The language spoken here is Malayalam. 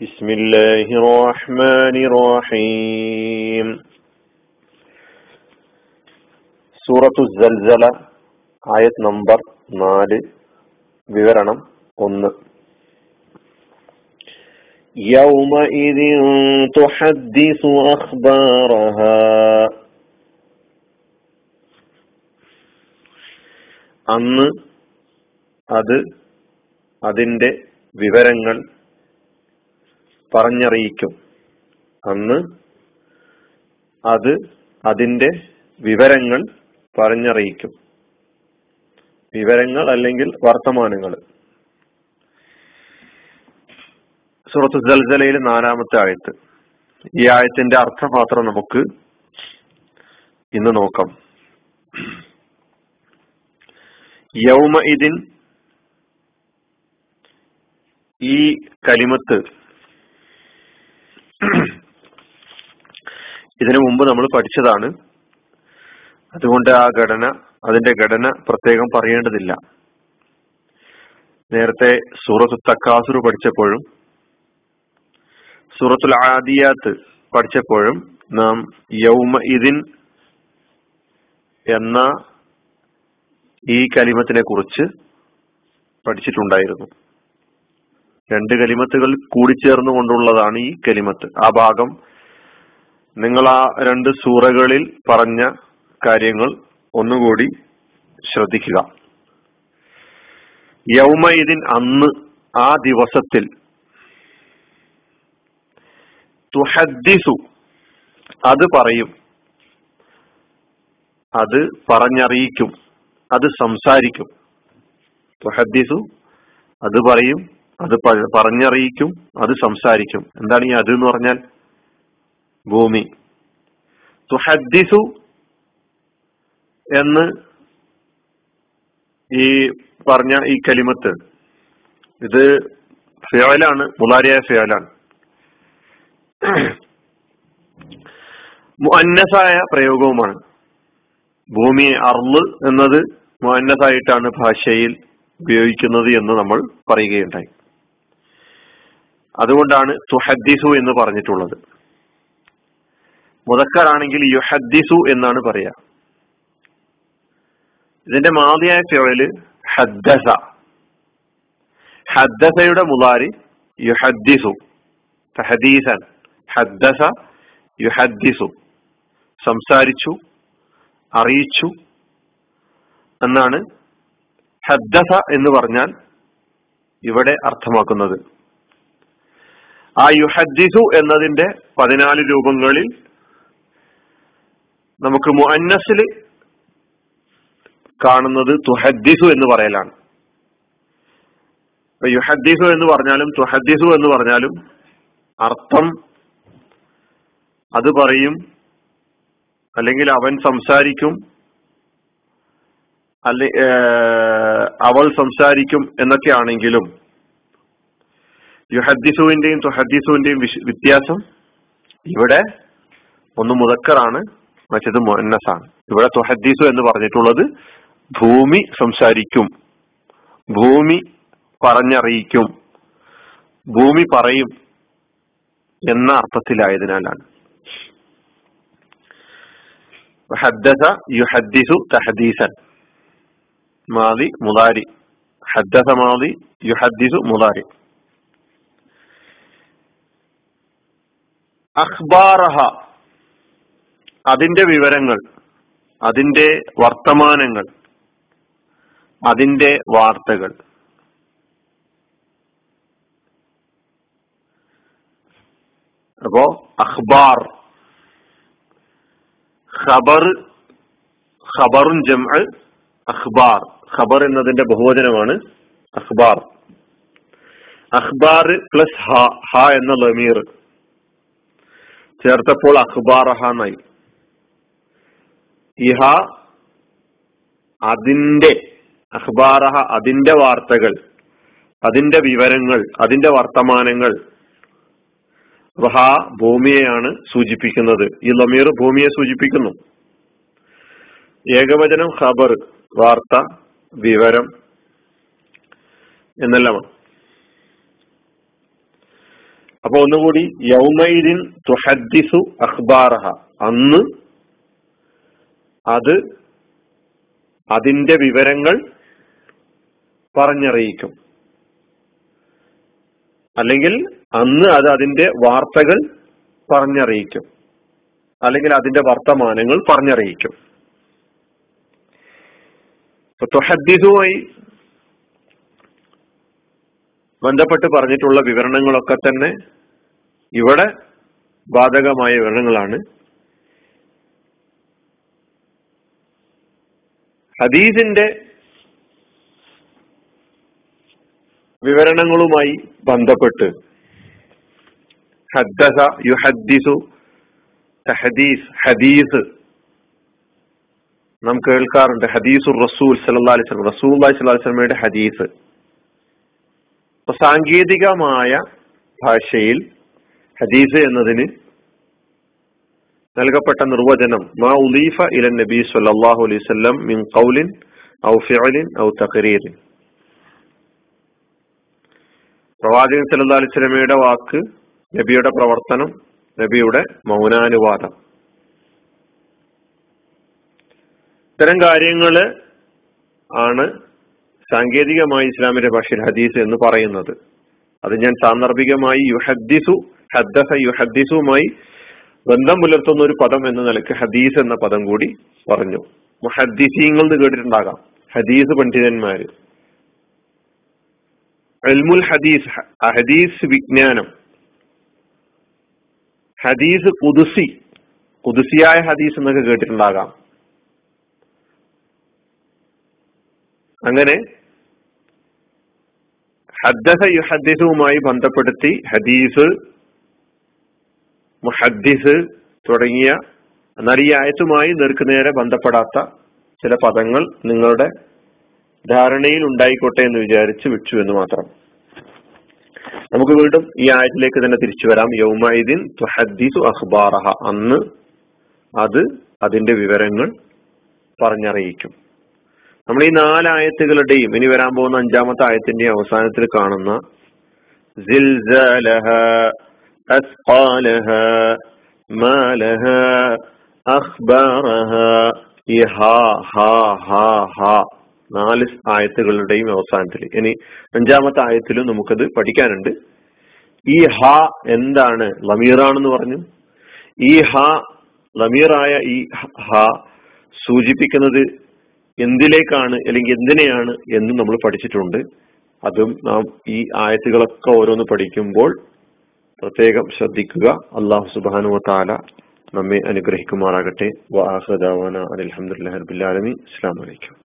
بسم الله الرحمن الرحيم സൂറത്തു സൽസല ആയത് നമ്പർ നാല് വിവരണം ഒന്ന് يومئذ تحدث أخبارها അന്ന് അത് അതിന്റെ വിവരങ്ങൾ പറഞ്ഞറിയിക്കും. അന്ന് അത് അതിന്റെ വിവരങ്ങൾ പറഞ്ഞറിയിക്കും. വിവരങ്ങൾ അല്ലെങ്കിൽ വർത്തമാനങ്ങൾ. സുഹൃത്ത് ജൽജലയിൽ നാലാമത്തെ ആയത്ത്. ഈ ആയത്തിന്റെ അർത്ഥം മാത്രം നമുക്ക് ഇന്ന് നോക്കാം. യൗമ ഇതിൻ ഈ കലിമത്ത് ഇതിനു മുമ്പ് നമ്മൾ പഠിച്ചതാണ്. അതുകൊണ്ട് ആ ഘടന അതിന്റെ ഘടന പ്രത്യേകം പറയേണ്ടതില്ല. നേരത്തെ സൂറത്തു തക്കാസുർ പഠിച്ചപ്പോഴും സൂറത്തുൽ ആദിയാത്ത് പഠിച്ചപ്പോഴും നാം യൗമ ഇതിൻ എന്ന ഈ കലിമത്തിനെ കുറിച്ച് പഠിച്ചിട്ടുണ്ടായിരുന്നു. രണ്ട് കലിമത്തുകൾ കൂടിച്ചേർന്നുകൊണ്ടുള്ളതാണ് ഈ കലിമത്ത്. ആ ഭാഗം നിങ്ങൾ ആ രണ്ട് സൂറകളിൽ പറഞ്ഞ കാര്യങ്ങൾ ഒന്നുകൂടി ശ്രദ്ധിക്കുക. യൗമയിദിൻ അന്ന് ആ ദിവസത്തിൽ തുഹദ്ദിസു അത് പറയും. അത് പറഞ്ഞറിയിക്കും. അത് സംസാരിക്കും. തുഹദ്ദിസു അത് പറയും. അത് പറഞ്ഞറിയിക്കും. അത് സംസാരിക്കും. എന്താണ് ഈ അത് എന്ന് പറഞ്ഞാൽ? ഭൂമി. തുഹദ്ദിസു എന്ന് ഈ പറഞ്ഞ ഈ കലിമത്ത്. ഇത് ഫിയോലാണ് മുലാരിയായ ഫിയോലാണ്. മുഅന്നസായ പ്രയോഗവുമാണ്. ഭൂമി അർൾ എന്നത് മുഅന്നസായിട്ടാണ് ഭാഷയിൽ ഉപയോഗിക്കുന്നത് എന്ന് നമ്മൾ പറയുകയുണ്ടായി. അതുകൊണ്ടാണ് തുഹദ്ദിസു എന്ന് പറഞ്ഞിട്ടുള്ളത്. മുതക്കറാണെങ്കിൽ യുഹദ്ദിസു എന്നാണ് പറയാ. ഇതിന്റെ മാതിയായ ഫിറൽ ഹദ്ദസ. ഹദ്ദസയുടെ മുതാരി യുഹദ്ദിസു. തഹദീസൻ. ഹദ്ദസ യുഹദ്ദിസു. സംസാരിച്ചു അറിയിച്ചു എന്നാണ് ഹദ്ദസ എന്ന് പറഞ്ഞാൽ ഇവിടെ അർത്ഥമാക്കുന്നത്. ആ യുഹദ്ദിസു എന്നതിന്റെ പതിനാല് രൂപങ്ങളിൽ നമുക്ക് മുഅന്നസിൽ കാണുന്നത് തുഹദ്ദിസു എന്ന് പറയലാണ്. യുഹദ്ദിസു എന്ന് പറഞ്ഞാലും തുഹദ്ദിസു എന്ന് പറഞ്ഞാലും അർത്ഥം അത് പറയും അല്ലെങ്കിൽ അവൻ സംസാരിക്കും അല്ലെ അവൾ സംസാരിക്കും എന്നൊക്കെയാണെങ്കിലും യുഹദ്ദിസുവിന്റെയും തുഹദ്ദിസുവിന്റെയും വ്യത്യാസം ഇവിടെ ഒന്ന് മുതക്കറാണ് മറ്റത് മുന്നസാണ് ഇവിടെ തുഹദ്ദീസു എന്ന് പറഞ്ഞിട്ടുള്ളത് ഭൂമി സംസാരിക്കും. ഭൂമി പറഞ്ഞറിയിക്കും. ഭൂമി പറയും എന്ന അർത്ഥത്തിലായതിനാലാണ്. ഹദ്ദസ മാതി മുതാരി ഹദ്ദസ യുഹദ്ദിസു മുതാരി അഖ്ബാറഹ അതിന്റെ വിവരങ്ങൾ അതിന്റെ വർത്തമാനങ്ങൾ അതിന്റെ വാർത്തകൾ. അപ്പോ അഖ്ബാർ ഖബർ ഖബറും ജം അഖ്ബാർ. ഖബർ എന്നതിന്റെ ബഹുവചനമാണ് അഖ്ബാർ. അഖ്ബാർ പ്ലസ് ഹ ഹ എന്ന ലമീർ. ചേർത്തപ്പോൾ അഖ്ബാർ ഹ എന്നായി. ഇഹ അതിന്റെ അഖ്ബാറഹ അതിന്റെ വാർത്തകൾ അതിന്റെ വിവരങ്ങൾ അതിന്റെ വർത്തമാനങ്ങൾ. വഹ ഭൂമിയെയാണ് സൂചിപ്പിക്കുന്നത്. ഈ ലമീർ ഭൂമിയെ സൂചിപ്പിക്കുന്നു. ഏകവചനം ഖബർ വാർത്ത വിവരം എന്നെല്ലാം അപ്പൊ ഒന്നുകൂടി യൗമൈദിൻ തുഹദ്ദിസു അഖ്ബാറഹ. അന്ന് അത് അതിന്റെ വിവരങ്ങൾ പറഞ്ഞറിയിക്കും. അല്ലെങ്കിൽ അന്ന് അത് അതിന്റെ വാർത്തകൾ പറഞ്ഞറിയിക്കും. അല്ലെങ്കിൽ അതിന്റെ വർത്തമാനങ്ങൾ പറഞ്ഞറിയിക്കും. തുഹദ്ദിസുമായി ബന്ധപ്പെട്ട് പറഞ്ഞിട്ടുള്ള വിവരണങ്ങളൊക്കെ തന്നെ ഇവിടെ ബാധകമായ വിവരണങ്ങളാണ്. ഹദീസിന്റെ വിവരണങ്ങളുമായി ബന്ധപ്പെട്ട് ഹദ്ദസ യുഹദ്ദിസു തഹദീസ് ഹദീസ്. നാം കേൾക്കാറുണ്ട് ഹദീസു റസൂൽ സല്ലാ അലൈഹി സ്വലം റസൂൽ അലൈഹി ഹദീസ്. സാങ്കേതികമായ ഭാഷയിൽ ഹദീസ് എന്നതിന് നൽകപ്പെട്ട നിർവചനം മാ ഉലീഫ ഇലൻ നബി സല്ലാഹു അലൈഹി മിൻ ഖൗലിൻ ഔ ഫിഅലിൻ ഔ തഖരീറിൻ പ്രവാചകൻ സല്ലാ അലൈഹി സ്വലമയുടെ വാക്ക് നബിയുടെ പ്രവർത്തനം നബിയുടെ മൗനാനുവാദം. ഇത്തരം കാര്യങ്ങൾ ആണ് സാങ്കേതികമായി ഇസ്ലാമിന്റെ ഭാഷയിൽ ഹദീസ് എന്ന് പറയുന്നത്. അത് ഞാൻ സാന്ദർഭികമായി യുഹദ്ദിസു ഹദ്ദസ യുഹദ്ദിസുമായി ബന്ധം പുലർത്തുന്ന ഒരു പദം എന്ന നിലയ്ക്ക് ഹദീസ് എന്ന പദം കൂടി പറഞ്ഞു. ഹദീസീങ്ങൾ എന്ന് കേട്ടിട്ടുണ്ടാകാം. ഹദീസ് പണ്ഡിതന്മാര്. അൽമുൽ ഹദീസ് ഹദീസ് വിജ്ഞാനം. ഹദീസ് കുതുസി കുതുസിയായ ഹദീസ് എന്നൊക്കെ കേട്ടിട്ടുണ്ടാകാം. അങ്ങനെ ഹദ്ദസ യുഹദ്ദിസുമായി ബന്ധപ്പെടുത്തി ഹദീസ് മുഹദ്ദിസ് തുടങ്ങിയ എന്നാൽ ആയത്തുമായി നേർക്കുനേരെ ബന്ധപ്പെടാത്ത ചില പദങ്ങൾ നിങ്ങളുടെ ധാരണയിൽ ഉണ്ടായിക്കോട്ടെ എന്ന് വിചാരിച്ച് വിട്ടു എന്ന് മാത്രം. നമുക്ക് വീണ്ടും ഈ ആയത്തിലേക്ക് തന്നെ തിരിച്ചു വരാം. യൗമൈദിൻ തുഹദ്ദിസു അഖ്ബാറഹ. അന്ന് അത് അതിന്റെ വിവരങ്ങൾ പറഞ്ഞറിയിക്കും. നമ്മൾ ഈ നാലായത്തുകളുടെയും ഇനി വരാൻ പോകുന്ന അഞ്ചാമത്തെ ആയത്തിന്റെയും അവസാനത്തിൽ കാണുന്ന ഹാ ഹാ ഹാ നാല് ആയത്തുകളുടെയും അവസാനത്തിൽ. ഇനി അഞ്ചാമത്തെ ആയത്തിലും നമുക്കത് പഠിക്കാനുണ്ട്. ഈ ഹ എന്താണ്? ലമീറാണെന്ന് പറഞ്ഞു. ഈ ഹ ലമീറായ ഈ ഹ സൂചിപ്പിക്കുന്നത് എന്തിലേക്കാണ്? അല്ലെങ്കിൽ എന്തിനെയാണ് എന്ന് നമ്മൾ പഠിച്ചിട്ടുണ്ട്. അതും നാം ഈ ആയത്തുകളൊക്കെ ഓരോന്ന് പഠിക്കുമ്പോൾ പ്രത്യേകം ശ്രദ്ധിക്കുക. അള്ളാഹു സുബാനു താല നമ്മെ അനുഗ്രഹിക്കുമാറാകട്ടെ. വാഹദാവാന അലഹമുല്ലാ റബിൻ അസ്സാം വലൈക്കും